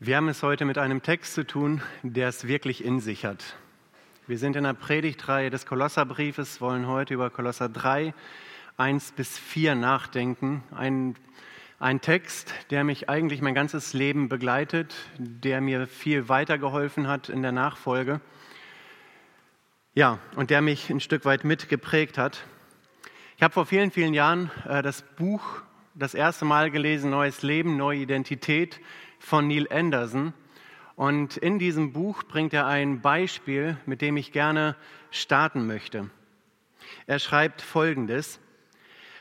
Wir haben es heute mit einem Text zu tun, der es wirklich in sich hat. Wir sind in der Predigtreihe des Kolosserbriefes, wollen heute über Kolosser 3, 1 bis 4 nachdenken. Ein, ein Text, der mich eigentlich mein ganzes Leben begleitet, der mir viel weitergeholfen hat in der Nachfolge. Ja, und der mich ein Stück weit mitgeprägt hat. Ich habe vor vielen, vielen Jahren äh, das Buch das erste Mal gelesen, Neues Leben, neue Identität von Neil Anderson. Und in diesem Buch bringt er ein Beispiel, mit dem ich gerne starten möchte. Er schreibt Folgendes.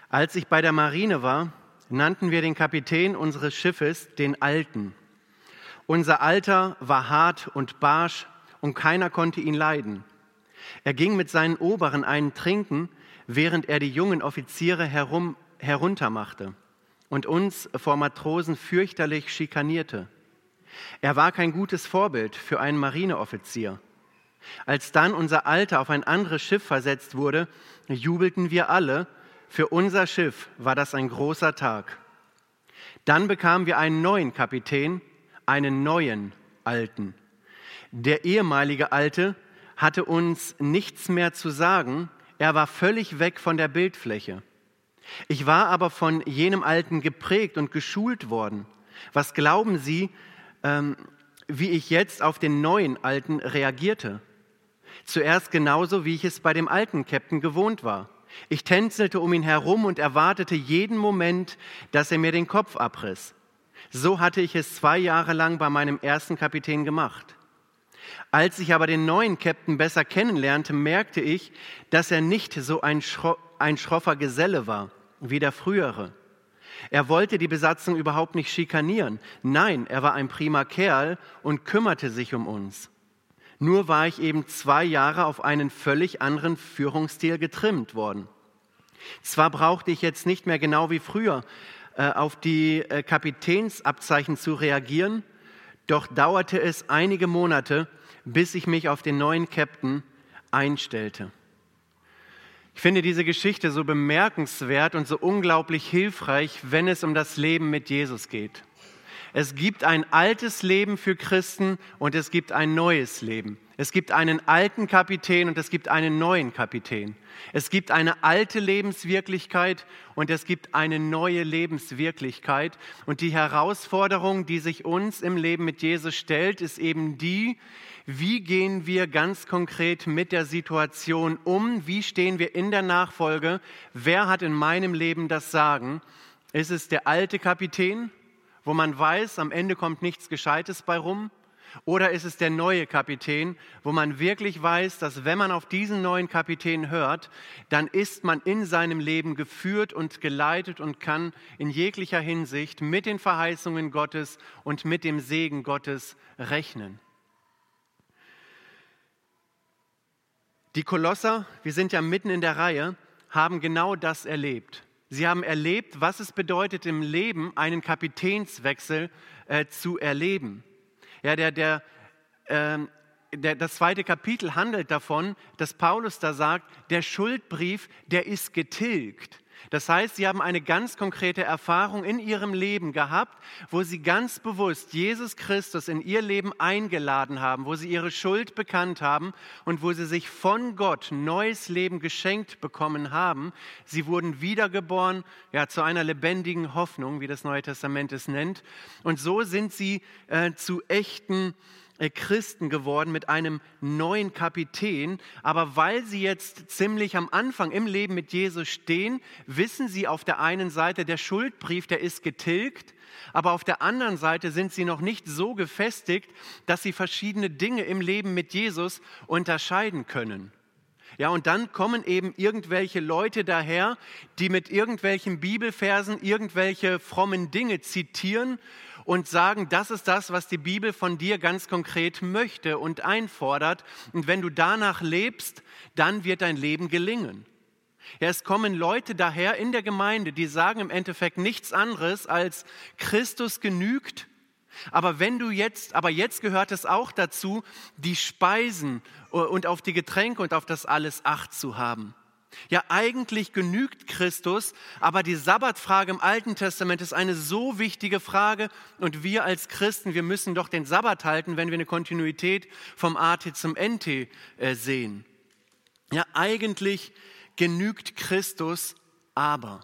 Als ich bei der Marine war, nannten wir den Kapitän unseres Schiffes den Alten. Unser Alter war hart und barsch und keiner konnte ihn leiden. Er ging mit seinen Oberen einen trinken, während er die jungen Offiziere herum, heruntermachte und uns vor Matrosen fürchterlich schikanierte. Er war kein gutes Vorbild für einen Marineoffizier. Als dann unser Alter auf ein anderes Schiff versetzt wurde, jubelten wir alle. Für unser Schiff war das ein großer Tag. Dann bekamen wir einen neuen Kapitän, einen neuen Alten. Der ehemalige Alte hatte uns nichts mehr zu sagen, er war völlig weg von der Bildfläche. Ich war aber von jenem Alten geprägt und geschult worden. Was glauben Sie, ähm, wie ich jetzt auf den neuen Alten reagierte? Zuerst genauso, wie ich es bei dem alten Captain gewohnt war. Ich tänzelte um ihn herum und erwartete jeden Moment, dass er mir den Kopf abriss. So hatte ich es zwei Jahre lang bei meinem ersten Kapitän gemacht. Als ich aber den neuen Captain besser kennenlernte, merkte ich, dass er nicht so ein, schro ein schroffer Geselle war wie der frühere. Er wollte die Besatzung überhaupt nicht schikanieren. Nein, er war ein prima Kerl und kümmerte sich um uns. Nur war ich eben zwei Jahre auf einen völlig anderen Führungsstil getrimmt worden. Zwar brauchte ich jetzt nicht mehr genau wie früher äh, auf die äh, Kapitänsabzeichen zu reagieren, doch dauerte es einige Monate, bis ich mich auf den neuen Captain einstellte. Ich finde diese Geschichte so bemerkenswert und so unglaublich hilfreich, wenn es um das Leben mit Jesus geht. Es gibt ein altes Leben für Christen und es gibt ein neues Leben. Es gibt einen alten Kapitän und es gibt einen neuen Kapitän. Es gibt eine alte Lebenswirklichkeit und es gibt eine neue Lebenswirklichkeit. Und die Herausforderung, die sich uns im Leben mit Jesus stellt, ist eben die, wie gehen wir ganz konkret mit der Situation um? Wie stehen wir in der Nachfolge? Wer hat in meinem Leben das Sagen? Ist es der alte Kapitän, wo man weiß, am Ende kommt nichts Gescheites bei rum? Oder ist es der neue Kapitän, wo man wirklich weiß, dass wenn man auf diesen neuen Kapitän hört, dann ist man in seinem Leben geführt und geleitet und kann in jeglicher Hinsicht mit den Verheißungen Gottes und mit dem Segen Gottes rechnen. Die Kolosser, wir sind ja mitten in der Reihe, haben genau das erlebt. Sie haben erlebt, was es bedeutet, im Leben einen Kapitänswechsel äh, zu erleben. Ja, der, der, äh, der, das zweite Kapitel handelt davon, dass Paulus da sagt, der Schuldbrief, der ist getilgt. Das heißt, sie haben eine ganz konkrete Erfahrung in ihrem Leben gehabt, wo sie ganz bewusst Jesus Christus in ihr Leben eingeladen haben, wo sie ihre Schuld bekannt haben und wo sie sich von Gott neues Leben geschenkt bekommen haben. Sie wurden wiedergeboren, ja, zu einer lebendigen Hoffnung, wie das Neue Testament es nennt. Und so sind sie äh, zu echten Christen geworden mit einem neuen Kapitän. Aber weil sie jetzt ziemlich am Anfang im Leben mit Jesus stehen, wissen sie auf der einen Seite, der Schuldbrief, der ist getilgt. Aber auf der anderen Seite sind sie noch nicht so gefestigt, dass sie verschiedene Dinge im Leben mit Jesus unterscheiden können. Ja, und dann kommen eben irgendwelche Leute daher, die mit irgendwelchen Bibelversen irgendwelche frommen Dinge zitieren und sagen, das ist das, was die Bibel von dir ganz konkret möchte und einfordert. Und wenn du danach lebst, dann wird dein Leben gelingen. Ja, es kommen Leute daher in der Gemeinde, die sagen im Endeffekt nichts anderes als Christus genügt. Aber wenn du jetzt, aber jetzt gehört es auch dazu, die Speisen und auf die Getränke und auf das alles Acht zu haben. Ja, eigentlich genügt Christus, aber die Sabbatfrage im Alten Testament ist eine so wichtige Frage und wir als Christen, wir müssen doch den Sabbat halten, wenn wir eine Kontinuität vom AT zum NT äh, sehen. Ja, eigentlich genügt Christus, aber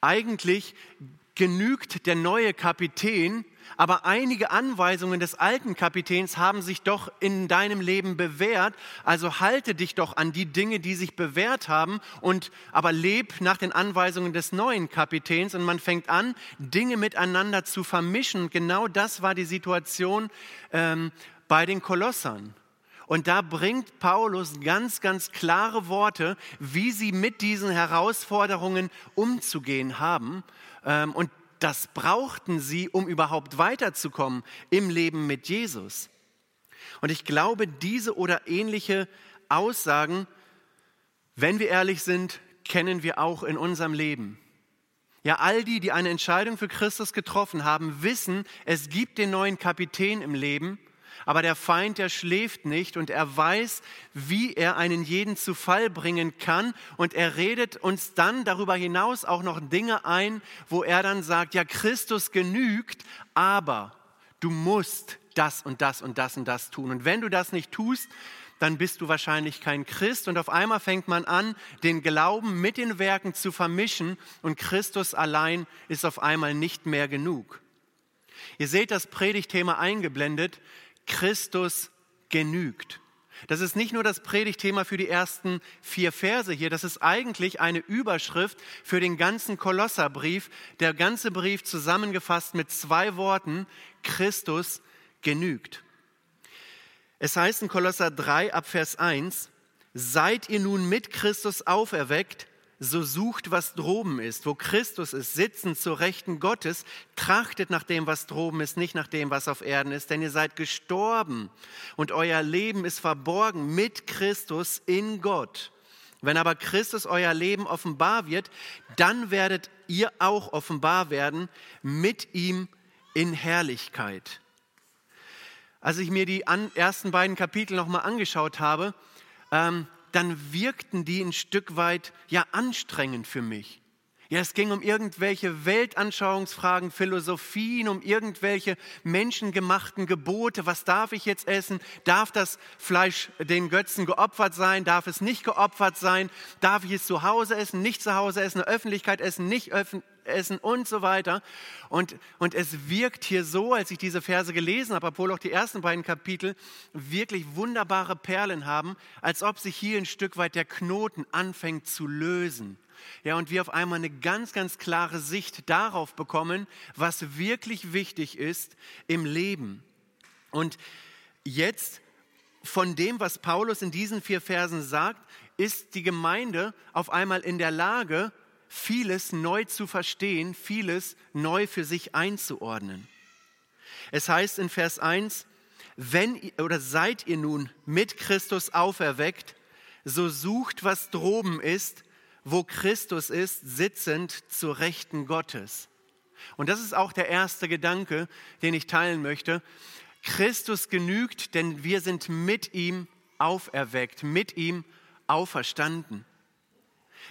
eigentlich genügt der neue Kapitän, aber einige Anweisungen des alten Kapitäns haben sich doch in deinem Leben bewährt. Also halte dich doch an die Dinge, die sich bewährt haben und aber leb nach den Anweisungen des neuen Kapitäns und man fängt an, Dinge miteinander zu vermischen. Genau das war die Situation ähm, bei den Kolossern. Und da bringt Paulus ganz, ganz klare Worte, wie sie mit diesen Herausforderungen umzugehen haben. Ähm, und das brauchten sie, um überhaupt weiterzukommen im Leben mit Jesus. Und ich glaube, diese oder ähnliche Aussagen, wenn wir ehrlich sind, kennen wir auch in unserem Leben. Ja, all die, die eine Entscheidung für Christus getroffen haben, wissen, es gibt den neuen Kapitän im Leben aber der Feind, der schläft nicht und er weiß, wie er einen jeden zu Fall bringen kann. Und er redet uns dann darüber hinaus auch noch Dinge ein, wo er dann sagt, ja, Christus genügt, aber du musst das und das und das und das tun. Und wenn du das nicht tust, dann bist du wahrscheinlich kein Christ. Und auf einmal fängt man an, den Glauben mit den Werken zu vermischen und Christus allein ist auf einmal nicht mehr genug. Ihr seht das Predigtthema eingeblendet. Christus genügt. Das ist nicht nur das Predigtthema für die ersten vier Verse hier, das ist eigentlich eine Überschrift für den ganzen Kolosserbrief, der ganze Brief zusammengefasst mit zwei Worten, Christus genügt. Es heißt in Kolosser 3 ab Vers 1, seid ihr nun mit Christus auferweckt, so sucht, was droben ist, wo Christus ist, sitzend zur Rechten Gottes, trachtet nach dem, was droben ist, nicht nach dem, was auf Erden ist, denn ihr seid gestorben und euer Leben ist verborgen mit Christus in Gott. Wenn aber Christus euer Leben offenbar wird, dann werdet ihr auch offenbar werden mit ihm in Herrlichkeit. Als ich mir die ersten beiden Kapitel nochmal angeschaut habe, ähm, dann wirkten die ein Stück weit ja anstrengend für mich. Ja, es ging um irgendwelche Weltanschauungsfragen, Philosophien, um irgendwelche menschengemachten Gebote. Was darf ich jetzt essen? Darf das Fleisch den Götzen geopfert sein? Darf es nicht geopfert sein? Darf ich es zu Hause essen, nicht zu Hause essen, in Öffentlichkeit essen, nicht öffentlich? Essen und so weiter. Und, und es wirkt hier so, als ich diese Verse gelesen habe, obwohl auch die ersten beiden Kapitel wirklich wunderbare Perlen haben, als ob sich hier ein Stück weit der Knoten anfängt zu lösen. Ja, und wir auf einmal eine ganz, ganz klare Sicht darauf bekommen, was wirklich wichtig ist im Leben. Und jetzt von dem, was Paulus in diesen vier Versen sagt, ist die Gemeinde auf einmal in der Lage, vieles neu zu verstehen, vieles neu für sich einzuordnen. Es heißt in Vers 1, wenn oder seid ihr nun mit Christus auferweckt, so sucht, was droben ist, wo Christus ist, sitzend zur Rechten Gottes. Und das ist auch der erste Gedanke, den ich teilen möchte. Christus genügt, denn wir sind mit ihm auferweckt, mit ihm auferstanden.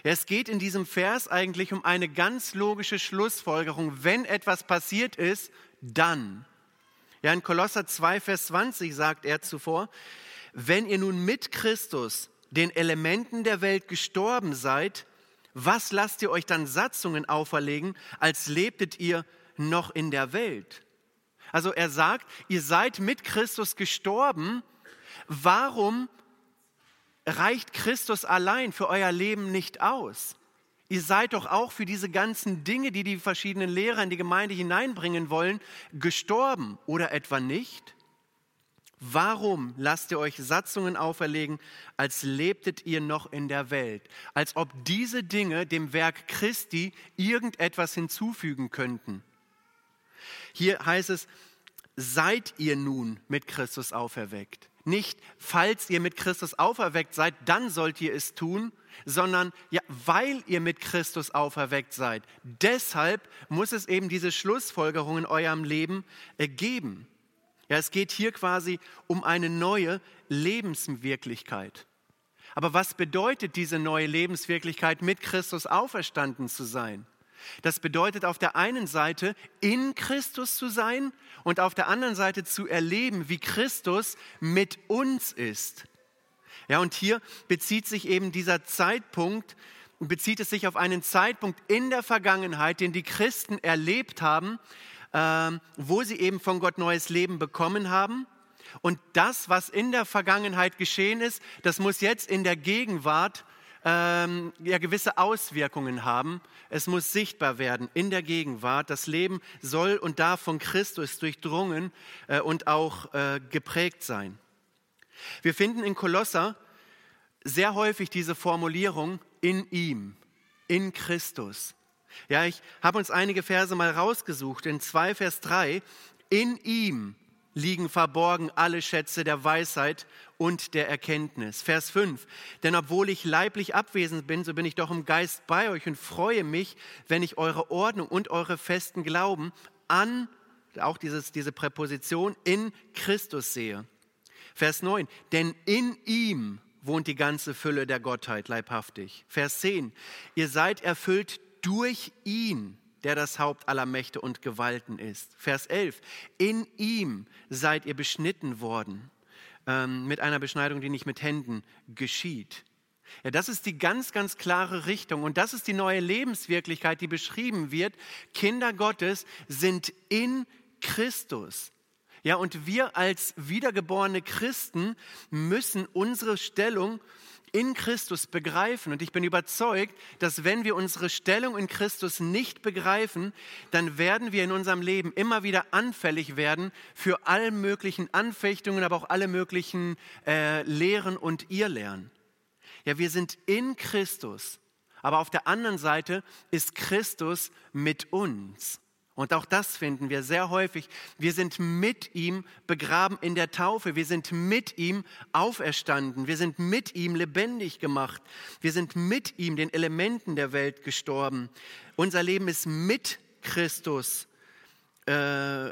Es geht in diesem Vers eigentlich um eine ganz logische Schlussfolgerung. Wenn etwas passiert ist, dann. Ja, in Kolosser 2, Vers 20 sagt er zuvor, wenn ihr nun mit Christus den Elementen der Welt gestorben seid, was lasst ihr euch dann Satzungen auferlegen, als lebtet ihr noch in der Welt? Also er sagt, ihr seid mit Christus gestorben, warum reicht Christus allein für euer Leben nicht aus. Ihr seid doch auch für diese ganzen Dinge, die die verschiedenen Lehrer in die Gemeinde hineinbringen wollen, gestorben oder etwa nicht? Warum lasst ihr euch Satzungen auferlegen, als lebtet ihr noch in der Welt? Als ob diese Dinge dem Werk Christi irgendetwas hinzufügen könnten. Hier heißt es, seid ihr nun mit Christus auferweckt. Nicht, falls ihr mit Christus auferweckt seid, dann sollt ihr es tun, sondern ja, weil ihr mit Christus auferweckt seid. Deshalb muss es eben diese Schlussfolgerung in eurem Leben äh, geben. Ja, es geht hier quasi um eine neue Lebenswirklichkeit. Aber was bedeutet diese neue Lebenswirklichkeit, mit Christus auferstanden zu sein? Das bedeutet auf der einen Seite in Christus zu sein und auf der anderen Seite zu erleben, wie Christus mit uns ist. Ja, und hier bezieht sich eben dieser Zeitpunkt, bezieht es sich auf einen Zeitpunkt in der Vergangenheit, den die Christen erlebt haben, äh, wo sie eben von Gott neues Leben bekommen haben. Und das, was in der Vergangenheit geschehen ist, das muss jetzt in der Gegenwart ähm, ja, gewisse Auswirkungen haben. Es muss sichtbar werden in der Gegenwart. Das Leben soll und darf von Christus durchdrungen äh, und auch äh, geprägt sein. Wir finden in Kolosser sehr häufig diese Formulierung in ihm, in Christus. Ja, ich habe uns einige Verse mal rausgesucht. In 2 Vers 3, in ihm liegen verborgen alle Schätze der Weisheit und der Erkenntnis. Vers 5. Denn obwohl ich leiblich abwesend bin, so bin ich doch im Geist bei euch und freue mich, wenn ich eure Ordnung und eure festen Glauben an, auch dieses, diese Präposition, in Christus sehe. Vers 9. Denn in ihm wohnt die ganze Fülle der Gottheit leibhaftig. Vers 10. Ihr seid erfüllt durch ihn der das Haupt aller Mächte und Gewalten ist. Vers 11, in ihm seid ihr beschnitten worden ähm, mit einer Beschneidung, die nicht mit Händen geschieht. Ja, das ist die ganz, ganz klare Richtung und das ist die neue Lebenswirklichkeit, die beschrieben wird. Kinder Gottes sind in Christus. Ja, und wir als wiedergeborene Christen müssen unsere Stellung in Christus begreifen. Und ich bin überzeugt, dass wenn wir unsere Stellung in Christus nicht begreifen, dann werden wir in unserem Leben immer wieder anfällig werden für alle möglichen Anfechtungen, aber auch alle möglichen äh, Lehren und Irrlehren. Ja, wir sind in Christus, aber auf der anderen Seite ist Christus mit uns. Und auch das finden wir sehr häufig. Wir sind mit ihm begraben in der Taufe. Wir sind mit ihm auferstanden. Wir sind mit ihm lebendig gemacht. Wir sind mit ihm den Elementen der Welt gestorben. Unser Leben ist mit Christus. Äh,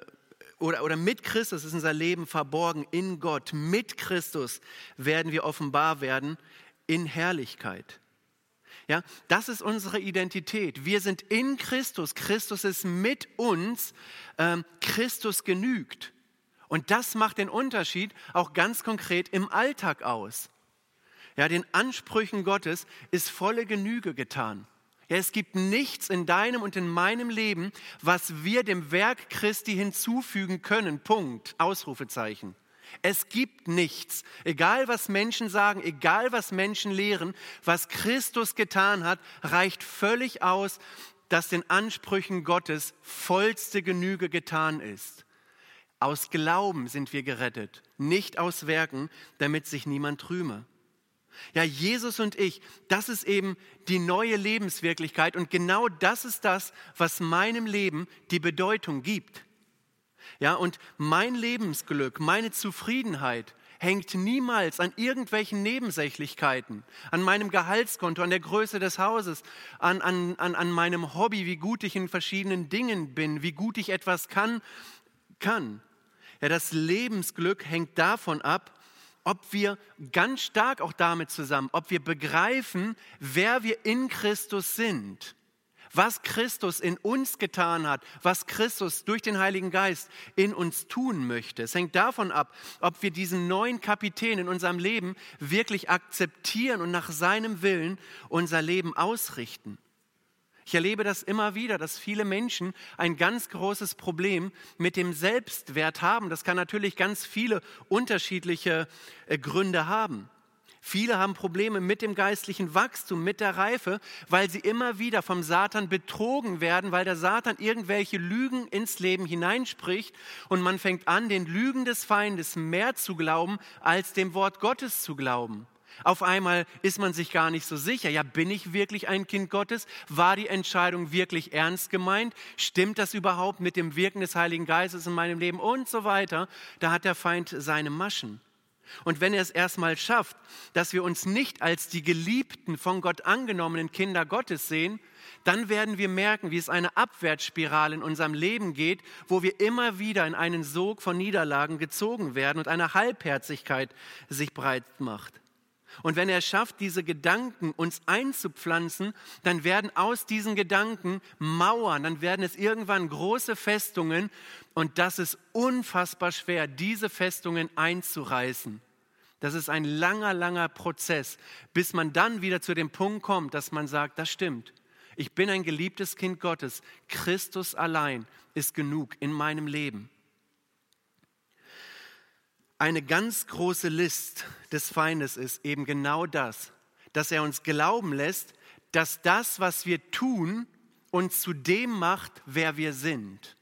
oder, oder mit Christus ist unser Leben verborgen in Gott. Mit Christus werden wir offenbar werden in Herrlichkeit. Ja, das ist unsere Identität. Wir sind in Christus. Christus ist mit uns. Ähm, Christus genügt. Und das macht den Unterschied auch ganz konkret im Alltag aus. Ja, den Ansprüchen Gottes ist volle Genüge getan. Ja, es gibt nichts in deinem und in meinem Leben, was wir dem Werk Christi hinzufügen können. Punkt. Ausrufezeichen. Es gibt nichts, egal was Menschen sagen, egal was Menschen lehren, was Christus getan hat, reicht völlig aus, dass den Ansprüchen Gottes vollste Genüge getan ist. Aus Glauben sind wir gerettet, nicht aus Werken, damit sich niemand rühme. Ja, Jesus und ich, das ist eben die neue Lebenswirklichkeit und genau das ist das, was meinem Leben die Bedeutung gibt. Ja, und mein Lebensglück, meine Zufriedenheit hängt niemals an irgendwelchen Nebensächlichkeiten, an meinem Gehaltskonto, an der Größe des Hauses, an, an, an, an meinem Hobby, wie gut ich in verschiedenen Dingen bin, wie gut ich etwas kann, kann. Ja, das Lebensglück hängt davon ab, ob wir ganz stark auch damit zusammen, ob wir begreifen, wer wir in Christus sind was Christus in uns getan hat, was Christus durch den Heiligen Geist in uns tun möchte. Es hängt davon ab, ob wir diesen neuen Kapitän in unserem Leben wirklich akzeptieren und nach seinem Willen unser Leben ausrichten. Ich erlebe das immer wieder, dass viele Menschen ein ganz großes Problem mit dem Selbstwert haben. Das kann natürlich ganz viele unterschiedliche äh, Gründe haben. Viele haben Probleme mit dem geistlichen Wachstum, mit der Reife, weil sie immer wieder vom Satan betrogen werden, weil der Satan irgendwelche Lügen ins Leben hineinspricht und man fängt an, den Lügen des Feindes mehr zu glauben, als dem Wort Gottes zu glauben. Auf einmal ist man sich gar nicht so sicher. Ja, bin ich wirklich ein Kind Gottes? War die Entscheidung wirklich ernst gemeint? Stimmt das überhaupt mit dem Wirken des Heiligen Geistes in meinem Leben? Und so weiter. Da hat der Feind seine Maschen. Und wenn er es erstmal schafft, dass wir uns nicht als die geliebten, von Gott angenommenen Kinder Gottes sehen, dann werden wir merken, wie es eine Abwärtsspirale in unserem Leben geht, wo wir immer wieder in einen Sog von Niederlagen gezogen werden und eine Halbherzigkeit sich breit macht. Und wenn er schafft, diese Gedanken uns einzupflanzen, dann werden aus diesen Gedanken Mauern, dann werden es irgendwann große Festungen und das ist unfassbar schwer, diese Festungen einzureißen. Das ist ein langer, langer Prozess, bis man dann wieder zu dem Punkt kommt, dass man sagt, das stimmt. Ich bin ein geliebtes Kind Gottes. Christus allein ist genug in meinem Leben eine ganz große List des Feindes ist eben genau das, dass er uns glauben lässt, dass das, was wir tun, uns zu dem macht, wer wir sind.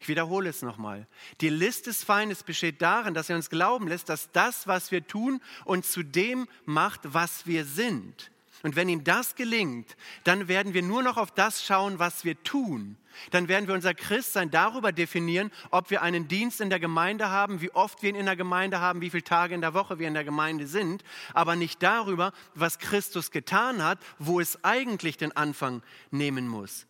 Ich wiederhole es nochmal. Die List des Feindes besteht darin, dass er uns glauben lässt, dass das, was wir tun, uns zu dem macht, was wir sind. Und wenn ihm das gelingt, dann werden wir nur noch auf das schauen, was wir tun. Dann werden wir unser Christsein darüber definieren, ob wir einen Dienst in der Gemeinde haben, wie oft wir ihn in der Gemeinde haben, wie viele Tage in der Woche wir in der Gemeinde sind, aber nicht darüber, was Christus getan hat, wo es eigentlich den Anfang nehmen muss.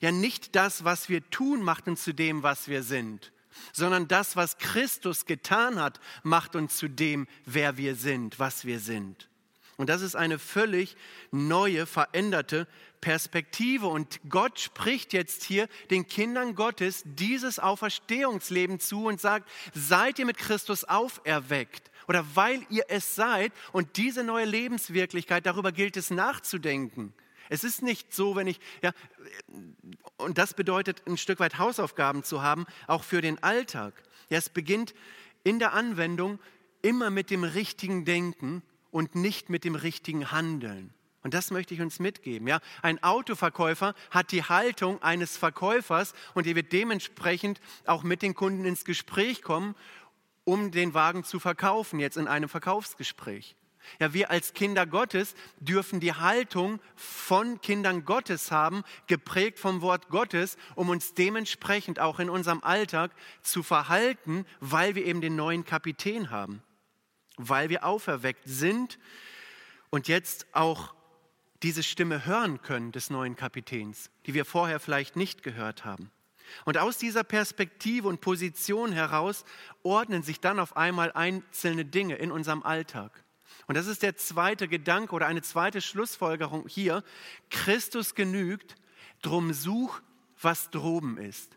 Ja, nicht das, was wir tun, macht uns zu dem, was wir sind, sondern das, was Christus getan hat, macht uns zu dem, wer wir sind, was wir sind. Und das ist eine völlig neue, veränderte Perspektive. Und Gott spricht jetzt hier den Kindern Gottes dieses Auferstehungsleben zu und sagt, seid ihr mit Christus auferweckt? Oder weil ihr es seid und diese neue Lebenswirklichkeit, darüber gilt es nachzudenken. Es ist nicht so, wenn ich, ja, und das bedeutet ein Stück weit Hausaufgaben zu haben, auch für den Alltag. Ja, es beginnt in der Anwendung immer mit dem richtigen Denken und nicht mit dem richtigen Handeln. Und das möchte ich uns mitgeben. Ja? Ein Autoverkäufer hat die Haltung eines Verkäufers und er wird dementsprechend auch mit den Kunden ins Gespräch kommen, um den Wagen zu verkaufen, jetzt in einem Verkaufsgespräch. Ja, wir als Kinder Gottes dürfen die Haltung von Kindern Gottes haben, geprägt vom Wort Gottes, um uns dementsprechend auch in unserem Alltag zu verhalten, weil wir eben den neuen Kapitän haben weil wir auferweckt sind und jetzt auch diese Stimme hören können des neuen Kapitäns, die wir vorher vielleicht nicht gehört haben. Und aus dieser Perspektive und Position heraus ordnen sich dann auf einmal einzelne Dinge in unserem Alltag. Und das ist der zweite Gedanke oder eine zweite Schlussfolgerung hier. Christus genügt, drum such, was droben ist.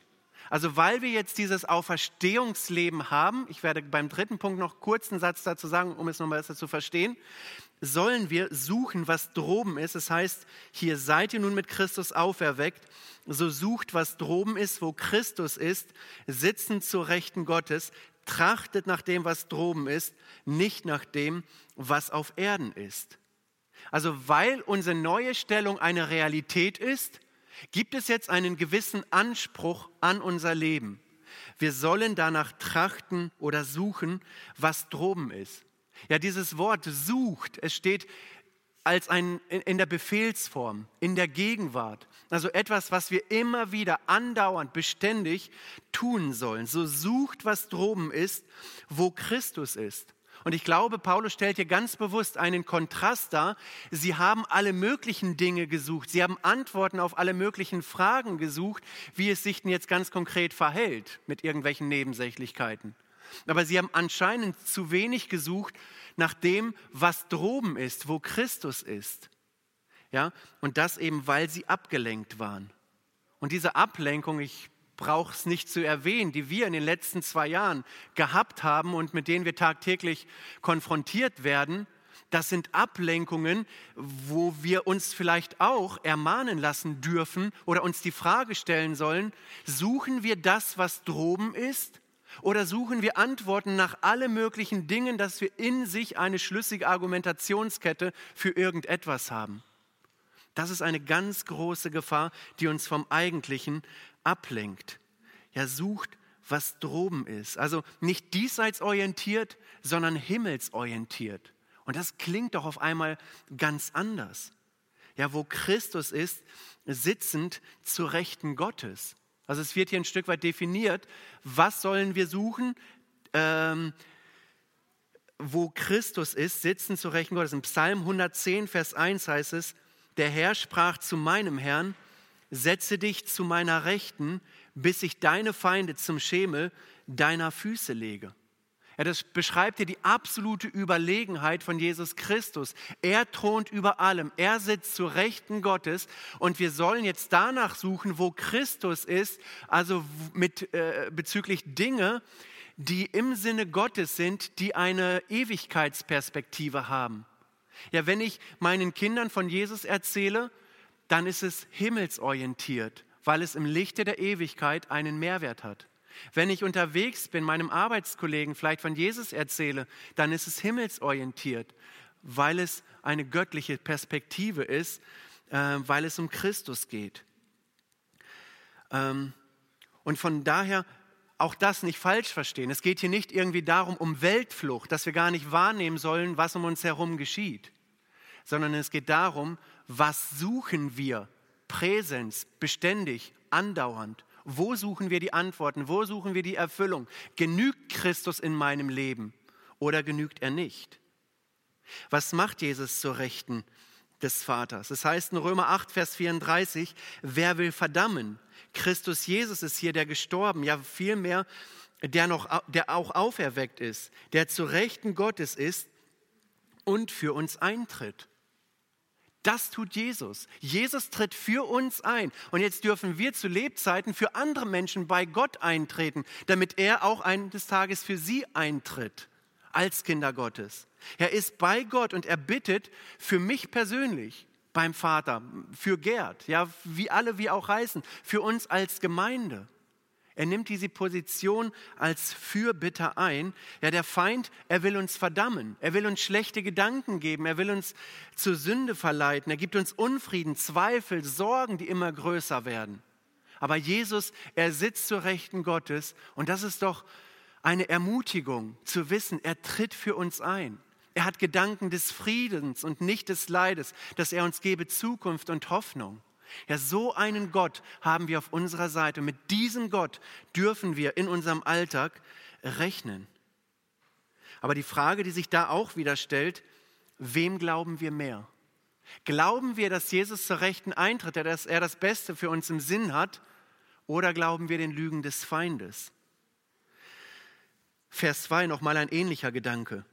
Also weil wir jetzt dieses Auferstehungsleben haben, ich werde beim dritten Punkt noch kurz einen Satz dazu sagen, um es nochmal besser zu verstehen, sollen wir suchen, was droben ist. Das heißt, hier seid ihr nun mit Christus auferweckt, so sucht, was droben ist, wo Christus ist, sitzend zur Rechten Gottes, trachtet nach dem, was droben ist, nicht nach dem, was auf Erden ist. Also weil unsere neue Stellung eine Realität ist, gibt es jetzt einen gewissen Anspruch an unser Leben. Wir sollen danach trachten oder suchen, was droben ist. Ja, dieses Wort sucht, es steht als ein, in der Befehlsform, in der Gegenwart. Also etwas, was wir immer wieder andauernd, beständig tun sollen. So sucht, was droben ist, wo Christus ist. Und ich glaube, Paulus stellt hier ganz bewusst einen Kontrast dar. Sie haben alle möglichen Dinge gesucht. Sie haben Antworten auf alle möglichen Fragen gesucht, wie es sich denn jetzt ganz konkret verhält mit irgendwelchen Nebensächlichkeiten. Aber sie haben anscheinend zu wenig gesucht nach dem, was droben ist, wo Christus ist. Ja, und das eben, weil sie abgelenkt waren. Und diese Ablenkung, ich braucht es nicht zu erwähnen, die wir in den letzten zwei Jahren gehabt haben und mit denen wir tagtäglich konfrontiert werden. Das sind Ablenkungen, wo wir uns vielleicht auch ermahnen lassen dürfen oder uns die Frage stellen sollen, suchen wir das, was droben ist? Oder suchen wir Antworten nach alle möglichen Dingen, dass wir in sich eine schlüssige Argumentationskette für irgendetwas haben? Das ist eine ganz große Gefahr, die uns vom Eigentlichen ablenkt. Ja, sucht, was droben ist. Also nicht diesseits orientiert, sondern himmelsorientiert. Und das klingt doch auf einmal ganz anders. Ja, wo Christus ist, sitzend zur Rechten Gottes. Also es wird hier ein Stück weit definiert, was sollen wir suchen? Ähm, wo Christus ist, sitzend zur Rechten Gottes. In Psalm 110, Vers 1 heißt es, der Herr sprach zu meinem Herrn, setze dich zu meiner Rechten, bis ich deine Feinde zum Schemel deiner Füße lege. Ja, das beschreibt hier die absolute Überlegenheit von Jesus Christus. Er thront über allem. Er sitzt zu Rechten Gottes. Und wir sollen jetzt danach suchen, wo Christus ist, also mit, äh, bezüglich Dinge, die im Sinne Gottes sind, die eine Ewigkeitsperspektive haben. Ja, wenn ich meinen Kindern von Jesus erzähle, dann ist es himmelsorientiert, weil es im Lichte der Ewigkeit einen Mehrwert hat. Wenn ich unterwegs bin, meinem Arbeitskollegen vielleicht von Jesus erzähle, dann ist es himmelsorientiert, weil es eine göttliche Perspektive ist, äh, weil es um Christus geht. Ähm, und von daher auch das nicht falsch verstehen. Es geht hier nicht irgendwie darum, um Weltflucht, dass wir gar nicht wahrnehmen sollen, was um uns herum geschieht, sondern es geht darum, was suchen wir Präsenz, beständig, andauernd. Wo suchen wir die Antworten? Wo suchen wir die Erfüllung? Genügt Christus in meinem Leben oder genügt er nicht? Was macht Jesus zur Rechten des Vaters? Es das heißt in Römer 8, Vers 34, wer will verdammen? Christus Jesus ist hier der gestorben, ja vielmehr der, noch, der auch auferweckt ist, der zu Rechten Gottes ist und für uns eintritt. Das tut Jesus. Jesus tritt für uns ein. Und jetzt dürfen wir zu Lebzeiten für andere Menschen bei Gott eintreten, damit er auch eines Tages für sie eintritt als Kinder Gottes. Er ist bei Gott und er bittet für mich persönlich beim Vater, für Gerd, ja, wie alle wir auch heißen, für uns als Gemeinde. Er nimmt diese Position als Fürbitter ein. Ja, der Feind, er will uns verdammen. Er will uns schlechte Gedanken geben. Er will uns zur Sünde verleiten. Er gibt uns Unfrieden, Zweifel, Sorgen, die immer größer werden. Aber Jesus, er sitzt zur Rechten Gottes und das ist doch eine Ermutigung zu wissen, er tritt für uns ein. Er hat Gedanken des Friedens und nicht des Leides, dass er uns gebe Zukunft und Hoffnung. Ja, so einen Gott haben wir auf unserer Seite. Mit diesem Gott dürfen wir in unserem Alltag rechnen. Aber die Frage, die sich da auch wieder stellt, wem glauben wir mehr? Glauben wir, dass Jesus zur Rechten eintritt, dass er das Beste für uns im Sinn hat? Oder glauben wir den Lügen des Feindes? Vers 2 nochmal ein ähnlicher Gedanke.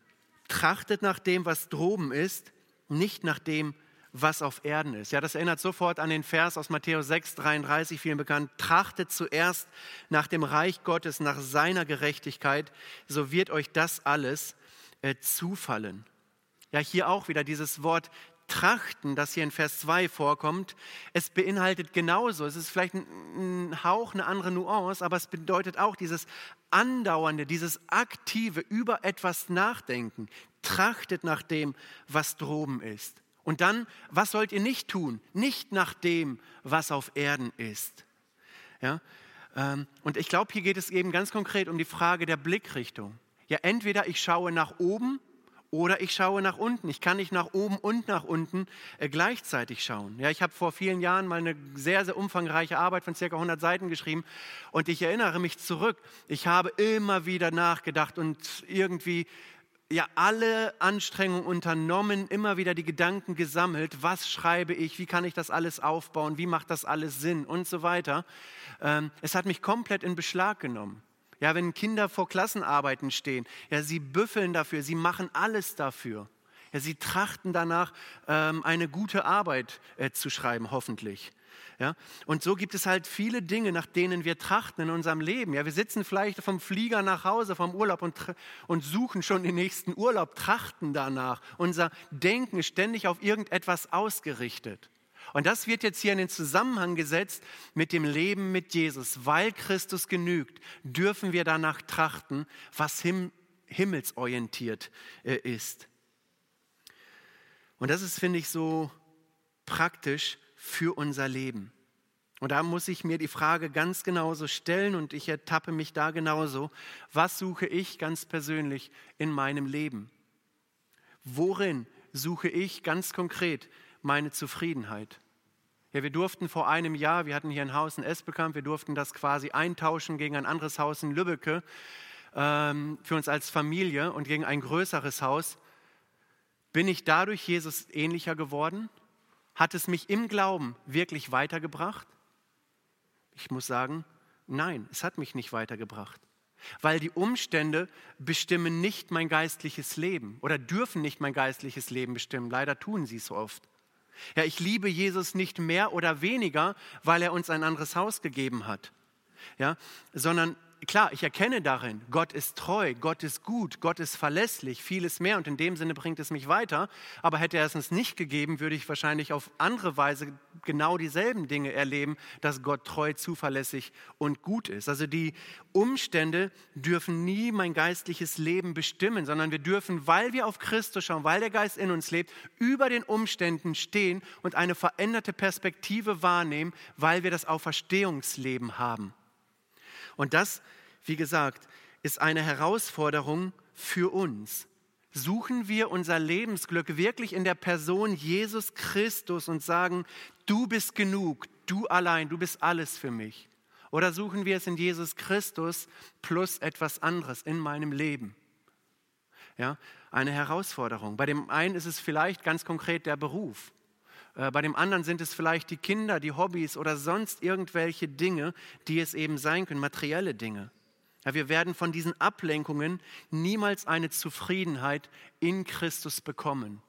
Trachtet nach dem, was droben ist, nicht nach dem, was auf Erden ist. Ja, das erinnert sofort an den Vers aus Matthäus 6, 33, vielen bekannt. Trachtet zuerst nach dem Reich Gottes, nach seiner Gerechtigkeit, so wird euch das alles äh, zufallen. Ja, hier auch wieder dieses Wort trachten, das hier in Vers 2 vorkommt. Es beinhaltet genauso, es ist vielleicht ein, ein Hauch, eine andere Nuance, aber es bedeutet auch dieses andauernde, dieses aktive über etwas nachdenken. Trachtet nach dem, was droben ist. Und dann, was sollt ihr nicht tun? Nicht nach dem, was auf Erden ist. Ja? Ähm, und ich glaube, hier geht es eben ganz konkret um die Frage der Blickrichtung. Ja, entweder ich schaue nach oben oder ich schaue nach unten. Ich kann nicht nach oben und nach unten äh, gleichzeitig schauen. Ja, ich habe vor vielen Jahren mal eine sehr, sehr umfangreiche Arbeit von circa 100 Seiten geschrieben und ich erinnere mich zurück. Ich habe immer wieder nachgedacht und irgendwie ja alle Anstrengungen unternommen, immer wieder die Gedanken gesammelt, was schreibe ich, wie kann ich das alles aufbauen, wie macht das alles Sinn und so weiter. Ähm, es hat mich komplett in Beschlag genommen. Ja, wenn Kinder vor Klassenarbeiten stehen, ja, sie büffeln dafür, sie machen alles dafür. Ja, sie trachten danach, ähm, eine gute Arbeit äh, zu schreiben, hoffentlich. Ja? Und so gibt es halt viele Dinge, nach denen wir trachten in unserem Leben. Ja? Wir sitzen vielleicht vom Flieger nach Hause, vom Urlaub und, und suchen schon den nächsten Urlaub, trachten danach. Unser Denken ist ständig auf irgendetwas ausgerichtet. Und das wird jetzt hier in den Zusammenhang gesetzt mit dem Leben mit Jesus. Weil Christus genügt, dürfen wir danach trachten, was him himmelsorientiert äh, ist. Und das ist, finde ich, so praktisch, für unser Leben. Und da muss ich mir die Frage ganz genauso stellen und ich ertappe mich da genauso. Was suche ich ganz persönlich in meinem Leben? Worin suche ich ganz konkret meine Zufriedenheit? Ja, wir durften vor einem Jahr, wir hatten hier ein Haus in Espelkamp, wir durften das quasi eintauschen gegen ein anderes Haus in Lübbecke ähm, für uns als Familie und gegen ein größeres Haus. Bin ich dadurch Jesus ähnlicher geworden? Hat es mich im Glauben wirklich weitergebracht? Ich muss sagen, nein, es hat mich nicht weitergebracht. weil die Umstände bestimmen nicht mein geistliches Leben oder dürfen nicht mein geistliches Leben bestimmen. Leider tun sie es so oft. Ja, ich liebe Jesus nicht mehr oder weniger, weil er uns ein anderes Haus gegeben hat, ja, sondern klar, ich erkenne darin, Gott ist treu, Gott ist gut, Gott ist verlässlich, vieles mehr und in dem Sinne bringt es mich weiter. Aber hätte er es uns nicht gegeben, würde ich wahrscheinlich auf andere Weise genau dieselben Dinge erleben, dass Gott treu, zuverlässig und gut ist. Also die Umstände dürfen nie mein geistliches Leben bestimmen, sondern wir dürfen, weil wir auf Christus schauen, weil der Geist in uns lebt, über den Umständen stehen und eine veränderte Perspektive wahrnehmen, weil wir das Auferstehungsleben haben. Und das, wie gesagt, ist eine Herausforderung für uns. Suchen wir unser Lebensglück wirklich in der Person Jesus Christus und sagen, du bist genug, du allein, du bist alles für mich. Oder suchen wir es in Jesus Christus plus etwas anderes in meinem Leben? Ja, eine Herausforderung. Bei dem einen ist es vielleicht ganz konkret der Beruf. Äh, bei dem anderen sind es vielleicht die Kinder, die Hobbys oder sonst irgendwelche Dinge, die es eben sein können, materielle Dinge. Ja, wir werden von diesen Ablenkungen niemals eine Zufriedenheit in Christus bekommen,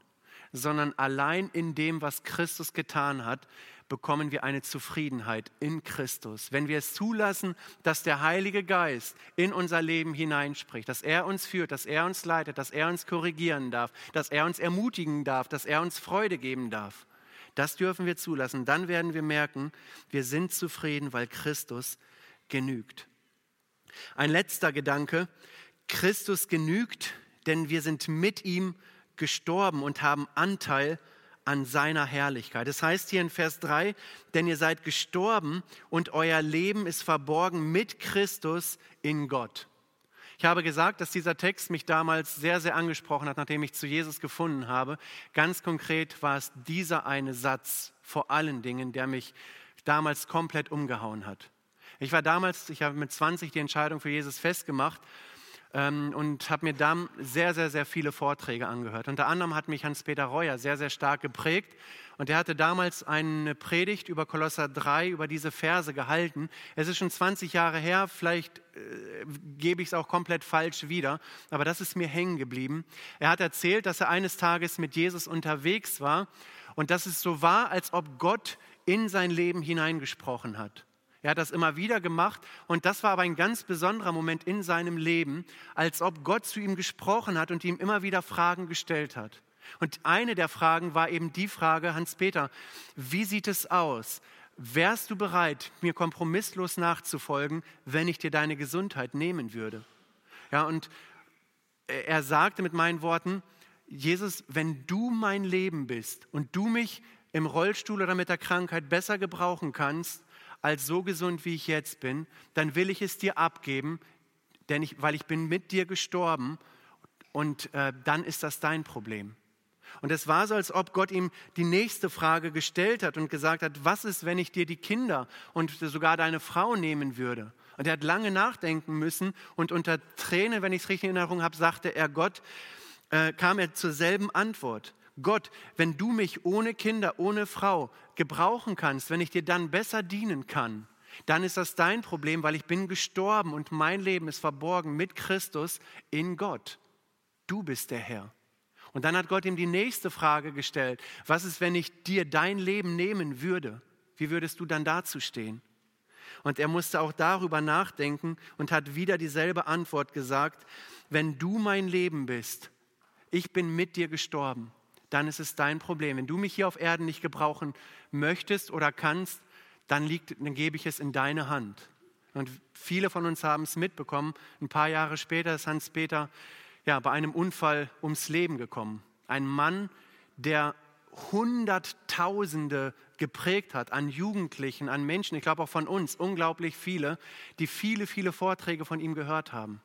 sondern allein in dem, was Christus getan hat, bekommen wir eine Zufriedenheit in Christus. Wenn wir es zulassen, dass der Heilige Geist in unser Leben hineinspricht, dass er uns führt, dass er uns leitet, dass er uns korrigieren darf, dass er uns ermutigen darf, dass er uns Freude geben darf, das dürfen wir zulassen. Dann werden wir merken, wir sind zufrieden, weil Christus genügt. Ein letzter Gedanke. Christus genügt, denn wir sind mit ihm gestorben und haben Anteil an seiner Herrlichkeit. Das heißt hier in Vers 3, denn ihr seid gestorben und euer Leben ist verborgen mit Christus in Gott. Ich habe gesagt, dass dieser Text mich damals sehr, sehr angesprochen hat, nachdem ich zu Jesus gefunden habe. Ganz konkret war es dieser eine Satz vor allen Dingen, der mich damals komplett umgehauen hat. Ich war damals, ich habe mit 20 die Entscheidung für Jesus festgemacht ähm, und habe mir dann sehr, sehr, sehr viele Vorträge angehört. Unter anderem hat mich Hans-Peter Reuer sehr, sehr stark geprägt und er hatte damals eine Predigt über Kolosser 3, über diese Verse gehalten. Es ist schon 20 Jahre her, vielleicht äh, gebe ich es auch komplett falsch wieder, aber das ist mir hängen geblieben. Er hat erzählt, dass er eines Tages mit Jesus unterwegs war und dass es so war, als ob Gott in sein Leben hineingesprochen hat. Er hat das immer wieder gemacht und das war aber ein ganz besonderer Moment in seinem Leben, als ob Gott zu ihm gesprochen hat und ihm immer wieder Fragen gestellt hat. Und eine der Fragen war eben die Frage, Hans-Peter, wie sieht es aus? Wärst du bereit, mir kompromisslos nachzufolgen, wenn ich dir deine Gesundheit nehmen würde? Ja, und er sagte mit meinen Worten, Jesus, wenn du mein Leben bist und du mich im Rollstuhl oder mit der Krankheit besser gebrauchen kannst, als so gesund, wie ich jetzt bin, dann will ich es dir abgeben, denn ich, weil ich bin mit dir gestorben und äh, dann ist das dein Problem. Und es war so, als ob Gott ihm die nächste Frage gestellt hat und gesagt hat, was ist, wenn ich dir die Kinder und sogar deine Frau nehmen würde? Und er hat lange nachdenken müssen und unter Tränen, wenn ich es richtig in Erinnerung habe, sagte er Gott, äh, kam er zur selben Antwort. Gott, wenn du mich ohne Kinder, ohne Frau gebrauchen kannst, wenn ich dir dann besser dienen kann, dann ist das dein Problem, weil ich bin gestorben und mein Leben ist verborgen mit Christus in Gott. Du bist der Herr. Und dann hat Gott ihm die nächste Frage gestellt. Was ist, wenn ich dir dein Leben nehmen würde? Wie würdest du dann dazu stehen? Und er musste auch darüber nachdenken und hat wieder dieselbe Antwort gesagt. Wenn du mein Leben bist, ich bin mit dir gestorben dann ist es dein Problem. Wenn du mich hier auf Erden nicht gebrauchen möchtest oder kannst, dann, liegt, dann gebe ich es in deine Hand. Und viele von uns haben es mitbekommen. Ein paar Jahre später ist Hans-Peter ja, bei einem Unfall ums Leben gekommen. Ein Mann, der Hunderttausende geprägt hat an Jugendlichen, an Menschen, ich glaube auch von uns, unglaublich viele, die viele, viele Vorträge von ihm gehört haben.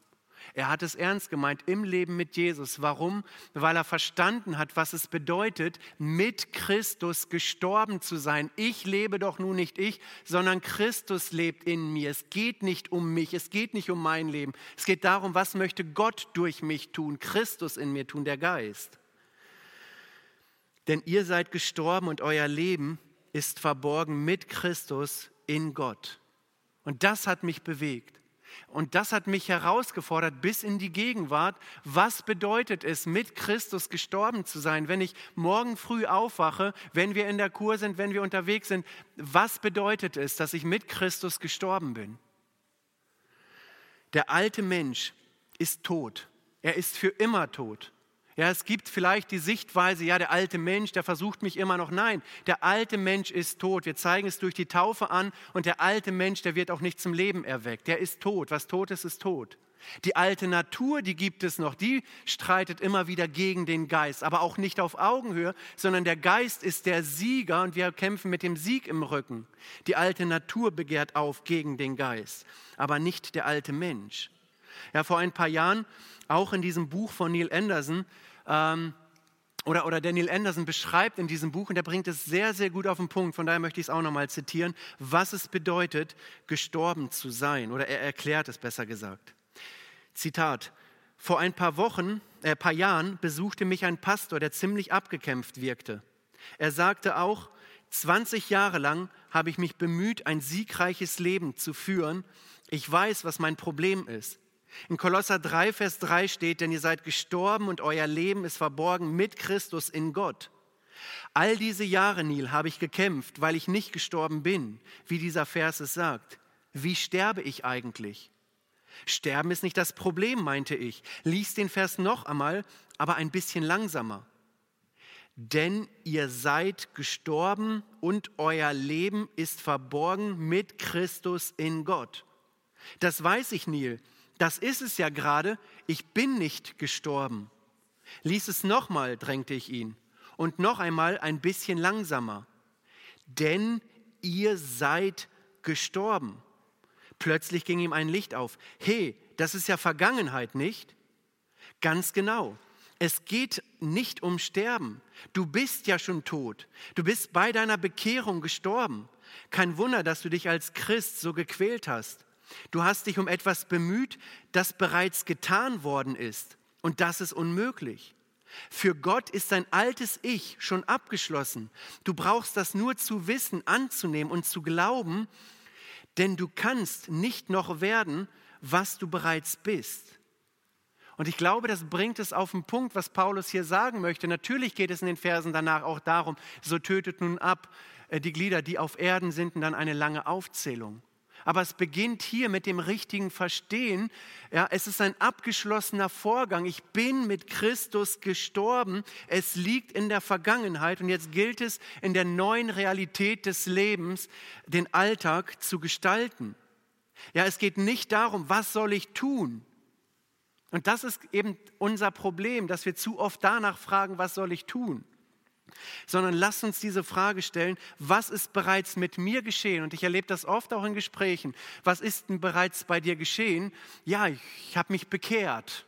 Er hat es ernst gemeint im Leben mit Jesus. Warum? Weil er verstanden hat, was es bedeutet, mit Christus gestorben zu sein. Ich lebe doch nun nicht ich, sondern Christus lebt in mir. Es geht nicht um mich, es geht nicht um mein Leben. Es geht darum, was möchte Gott durch mich tun, Christus in mir tun, der Geist. Denn ihr seid gestorben und euer Leben ist verborgen mit Christus in Gott. Und das hat mich bewegt. Und das hat mich herausgefordert bis in die Gegenwart. Was bedeutet es, mit Christus gestorben zu sein? Wenn ich morgen früh aufwache, wenn wir in der Kur sind, wenn wir unterwegs sind, was bedeutet es, dass ich mit Christus gestorben bin? Der alte Mensch ist tot. Er ist für immer tot. Ja, es gibt vielleicht die Sichtweise, ja, der alte Mensch, der versucht mich immer noch. Nein, der alte Mensch ist tot. Wir zeigen es durch die Taufe an und der alte Mensch, der wird auch nicht zum Leben erweckt. Der ist tot. Was tot ist, ist tot. Die alte Natur, die gibt es noch, die streitet immer wieder gegen den Geist, aber auch nicht auf Augenhöhe, sondern der Geist ist der Sieger und wir kämpfen mit dem Sieg im Rücken. Die alte Natur begehrt auf gegen den Geist, aber nicht der alte Mensch. Ja, vor ein paar Jahren, auch in diesem Buch von Neil Anderson, ähm, oder, oder Daniel Anderson beschreibt in diesem Buch, und er bringt es sehr, sehr gut auf den Punkt, von daher möchte ich es auch nochmal zitieren, was es bedeutet, gestorben zu sein. Oder er erklärt es besser gesagt. Zitat, vor ein paar Wochen, äh, paar Jahren besuchte mich ein Pastor, der ziemlich abgekämpft wirkte. Er sagte auch, 20 Jahre lang habe ich mich bemüht, ein siegreiches Leben zu führen. Ich weiß, was mein Problem ist. In Kolosser 3, Vers 3 steht, denn ihr seid gestorben und euer Leben ist verborgen mit Christus in Gott. All diese Jahre, Neil, habe ich gekämpft, weil ich nicht gestorben bin, wie dieser Vers es sagt. Wie sterbe ich eigentlich? Sterben ist nicht das Problem, meinte ich. Lies den Vers noch einmal, aber ein bisschen langsamer. Denn ihr seid gestorben und euer Leben ist verborgen mit Christus in Gott. Das weiß ich, Neil. Das ist es ja gerade, ich bin nicht gestorben. Lies es nochmal, drängte ich ihn, und noch einmal ein bisschen langsamer. Denn ihr seid gestorben. Plötzlich ging ihm ein Licht auf. Hey, das ist ja Vergangenheit, nicht? Ganz genau. Es geht nicht um Sterben. Du bist ja schon tot. Du bist bei deiner Bekehrung gestorben. Kein Wunder, dass du dich als Christ so gequält hast. Du hast dich um etwas bemüht, das bereits getan worden ist. Und das ist unmöglich. Für Gott ist dein altes Ich schon abgeschlossen. Du brauchst das nur zu wissen, anzunehmen und zu glauben, denn du kannst nicht noch werden, was du bereits bist. Und ich glaube, das bringt es auf den Punkt, was Paulus hier sagen möchte. Natürlich geht es in den Versen danach auch darum, so tötet nun ab äh, die Glieder, die auf Erden sind, und dann eine lange Aufzählung. Aber es beginnt hier mit dem richtigen Verstehen. Ja, es ist ein abgeschlossener Vorgang. Ich bin mit Christus gestorben. Es liegt in der Vergangenheit und jetzt gilt es in der neuen Realität des Lebens, den Alltag zu gestalten. Ja, es geht nicht darum, was soll ich tun? Und das ist eben unser Problem, dass wir zu oft danach fragen, was soll ich tun? Sondern lasst uns diese Frage stellen, was ist bereits mit mir geschehen? Und ich erlebe das oft auch in Gesprächen. Was ist denn bereits bei dir geschehen? Ja, ich, ich habe mich bekehrt.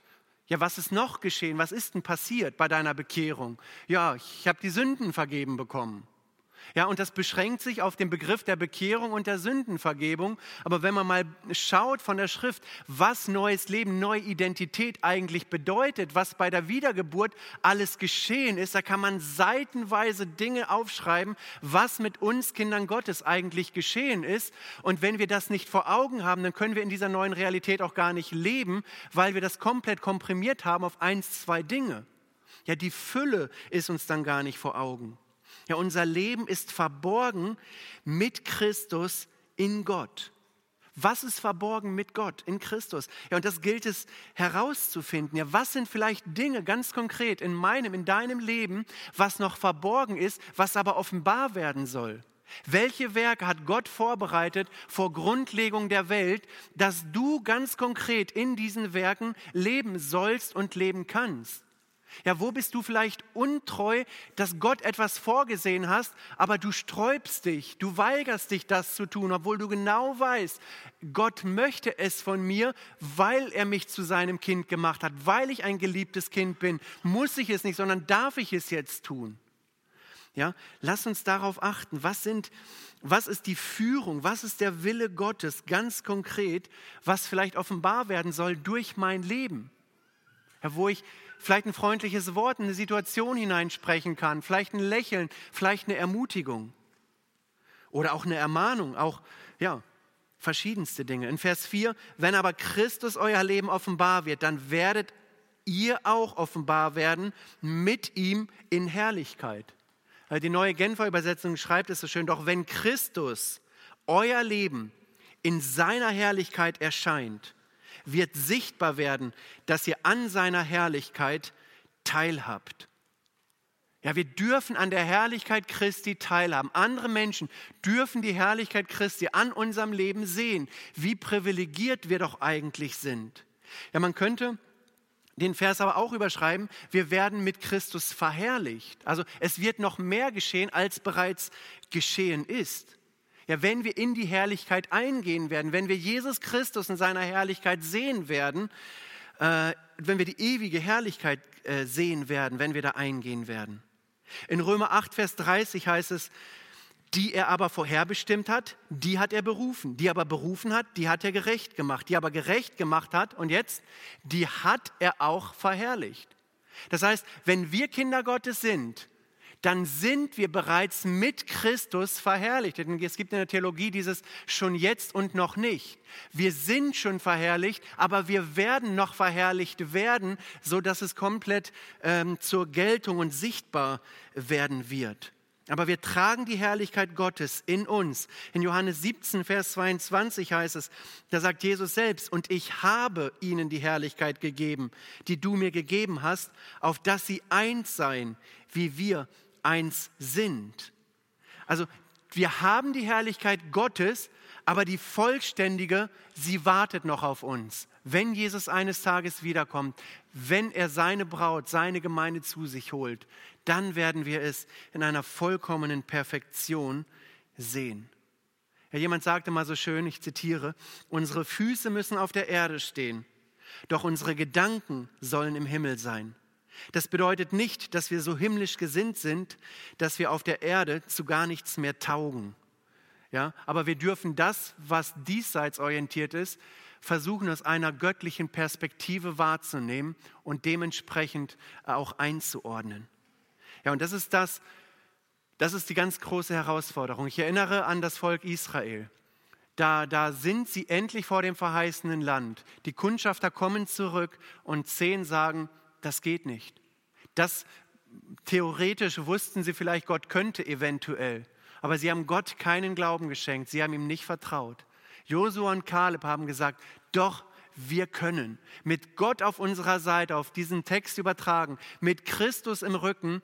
Ja, was ist noch geschehen? Was ist denn passiert bei deiner Bekehrung? Ja, ich habe die Sünden vergeben bekommen. Ja, und das beschränkt sich auf den Begriff der Bekehrung und der Sündenvergebung. Aber wenn man mal schaut von der Schrift, was neues Leben, neue Identität eigentlich bedeutet, was bei der Wiedergeburt alles geschehen ist, da kann man seitenweise Dinge aufschreiben, was mit uns Kindern Gottes eigentlich geschehen ist. Und wenn wir das nicht vor Augen haben, dann können wir in dieser neuen Realität auch gar nicht leben, weil wir das komplett komprimiert haben auf eins, zwei Dinge. Ja, die Fülle ist uns dann gar nicht vor Augen. Ja, unser Leben ist verborgen mit Christus in Gott. Was ist verborgen mit Gott in Christus? Ja, und das gilt es herauszufinden. Ja, was sind vielleicht Dinge ganz konkret in meinem, in deinem Leben, was noch verborgen ist, was aber offenbar werden soll? Welche Werke hat Gott vorbereitet vor Grundlegung der Welt, dass du ganz konkret in diesen Werken leben sollst und leben kannst? Ja, wo bist du vielleicht untreu, dass Gott etwas vorgesehen hast, aber du sträubst dich, du weigerst dich, das zu tun, obwohl du genau weißt, Gott möchte es von mir, weil er mich zu seinem Kind gemacht hat, weil ich ein geliebtes Kind bin, muss ich es nicht, sondern darf ich es jetzt tun. Ja, lass uns darauf achten, was sind, was ist die Führung, was ist der Wille Gottes ganz konkret, was vielleicht offenbar werden soll durch mein Leben. Ja, wo ich vielleicht ein freundliches Wort in eine Situation hineinsprechen kann, vielleicht ein Lächeln, vielleicht eine Ermutigung oder auch eine Ermahnung, auch ja, verschiedenste Dinge. In Vers 4, wenn aber Christus euer Leben offenbar wird, dann werdet ihr auch offenbar werden mit ihm in Herrlichkeit. Die neue Genfer Übersetzung schreibt es so schön, doch wenn Christus euer Leben in seiner Herrlichkeit erscheint, wird sichtbar werden, dass ihr an seiner Herrlichkeit teilhabt. Ja, wir dürfen an der Herrlichkeit Christi teilhaben. Andere Menschen dürfen die Herrlichkeit Christi an unserem Leben sehen, wie privilegiert wir doch eigentlich sind. Ja, man könnte den Vers aber auch überschreiben, wir werden mit Christus verherrlicht. Also es wird noch mehr geschehen, als bereits geschehen ist. Ja, wenn wir in die Herrlichkeit eingehen werden, wenn wir Jesus Christus in seiner Herrlichkeit sehen werden, äh, wenn wir die ewige Herrlichkeit äh, sehen werden, wenn wir da eingehen werden. In Römer 8, Vers 30 heißt es, die er aber vorherbestimmt hat, die hat er berufen. Die aber berufen hat, die hat er gerecht gemacht. Die aber gerecht gemacht hat, und jetzt, die hat er auch verherrlicht. Das heißt, wenn wir Kinder Gottes sind, dann sind wir bereits mit Christus verherrlicht. Es gibt in der Theologie dieses schon jetzt und noch nicht. Wir sind schon verherrlicht, aber wir werden noch verherrlicht werden, so dass es komplett ähm, zur Geltung und sichtbar werden wird. Aber wir tragen die Herrlichkeit Gottes in uns. In Johannes 17, Vers 22 heißt es, da sagt Jesus selbst, und ich habe ihnen die Herrlichkeit gegeben, die du mir gegeben hast, auf dass sie eins seien, wie wir eins sind. Also wir haben die Herrlichkeit Gottes, aber die vollständige, sie wartet noch auf uns. Wenn Jesus eines Tages wiederkommt, wenn er seine Braut, seine Gemeinde zu sich holt, dann werden wir es in einer vollkommenen Perfektion sehen. Ja, jemand sagte mal so schön, ich zitiere, unsere Füße müssen auf der Erde stehen, doch unsere Gedanken sollen im Himmel sein. Das bedeutet nicht, dass wir so himmlisch gesinnt sind, dass wir auf der Erde zu gar nichts mehr taugen. Ja, aber wir dürfen das, was diesseits orientiert ist, versuchen aus einer göttlichen Perspektive wahrzunehmen und dementsprechend auch einzuordnen. Ja, und das ist das, das ist die ganz große Herausforderung. Ich erinnere an das Volk Israel. Da, da sind sie endlich vor dem verheißenen Land. Die Kundschafter kommen zurück und zehn sagen, das geht nicht. Das theoretisch wussten sie vielleicht, Gott könnte eventuell, aber sie haben Gott keinen Glauben geschenkt, sie haben ihm nicht vertraut. Josua und Kaleb haben gesagt, doch, wir können. Mit Gott auf unserer Seite, auf diesen Text übertragen, mit Christus im Rücken,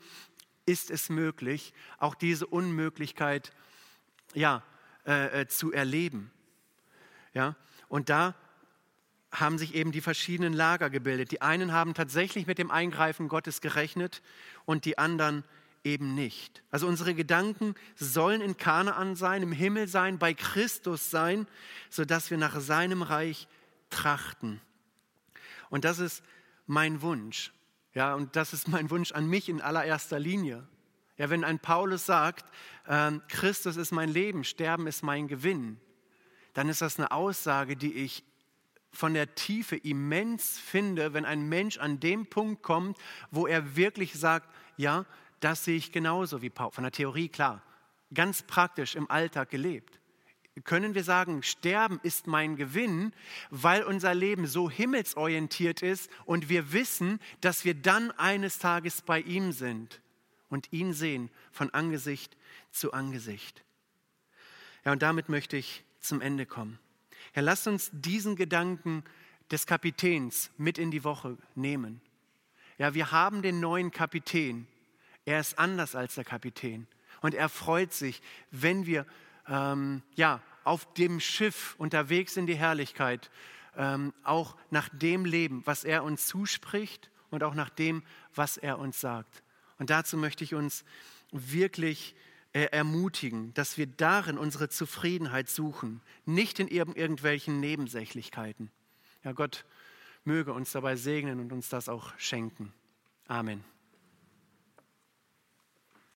ist es möglich, auch diese Unmöglichkeit ja, äh, äh zu erleben. Ja? Und da haben sich eben die verschiedenen Lager gebildet. Die einen haben tatsächlich mit dem Eingreifen Gottes gerechnet und die anderen eben nicht. Also unsere Gedanken sollen in Kanaan sein, im Himmel sein, bei Christus sein, sodass wir nach seinem Reich trachten. Und das ist mein Wunsch. Ja, und das ist mein Wunsch an mich in allererster Linie. Ja, wenn ein Paulus sagt, äh, Christus ist mein Leben, Sterben ist mein Gewinn, dann ist das eine Aussage, die ich von der Tiefe immens finde, wenn ein Mensch an dem Punkt kommt, wo er wirklich sagt, ja, das sehe ich genauso wie Paul. Von der Theorie klar, ganz praktisch im Alltag gelebt. Können wir sagen, Sterben ist mein Gewinn, weil unser Leben so himmelsorientiert ist und wir wissen, dass wir dann eines Tages bei ihm sind und ihn sehen von Angesicht zu Angesicht. Ja, und damit möchte ich zum Ende kommen. Herr, lass uns diesen Gedanken des Kapitäns mit in die Woche nehmen. Ja, wir haben den neuen Kapitän. Er ist anders als der Kapitän. Und er freut sich, wenn wir ähm, ja, auf dem Schiff unterwegs in die Herrlichkeit ähm, auch nach dem leben, was er uns zuspricht und auch nach dem, was er uns sagt. Und dazu möchte ich uns wirklich ermutigen, dass wir darin unsere Zufriedenheit suchen, nicht in irgendwelchen Nebensächlichkeiten. Ja, Gott möge uns dabei segnen und uns das auch schenken. Amen.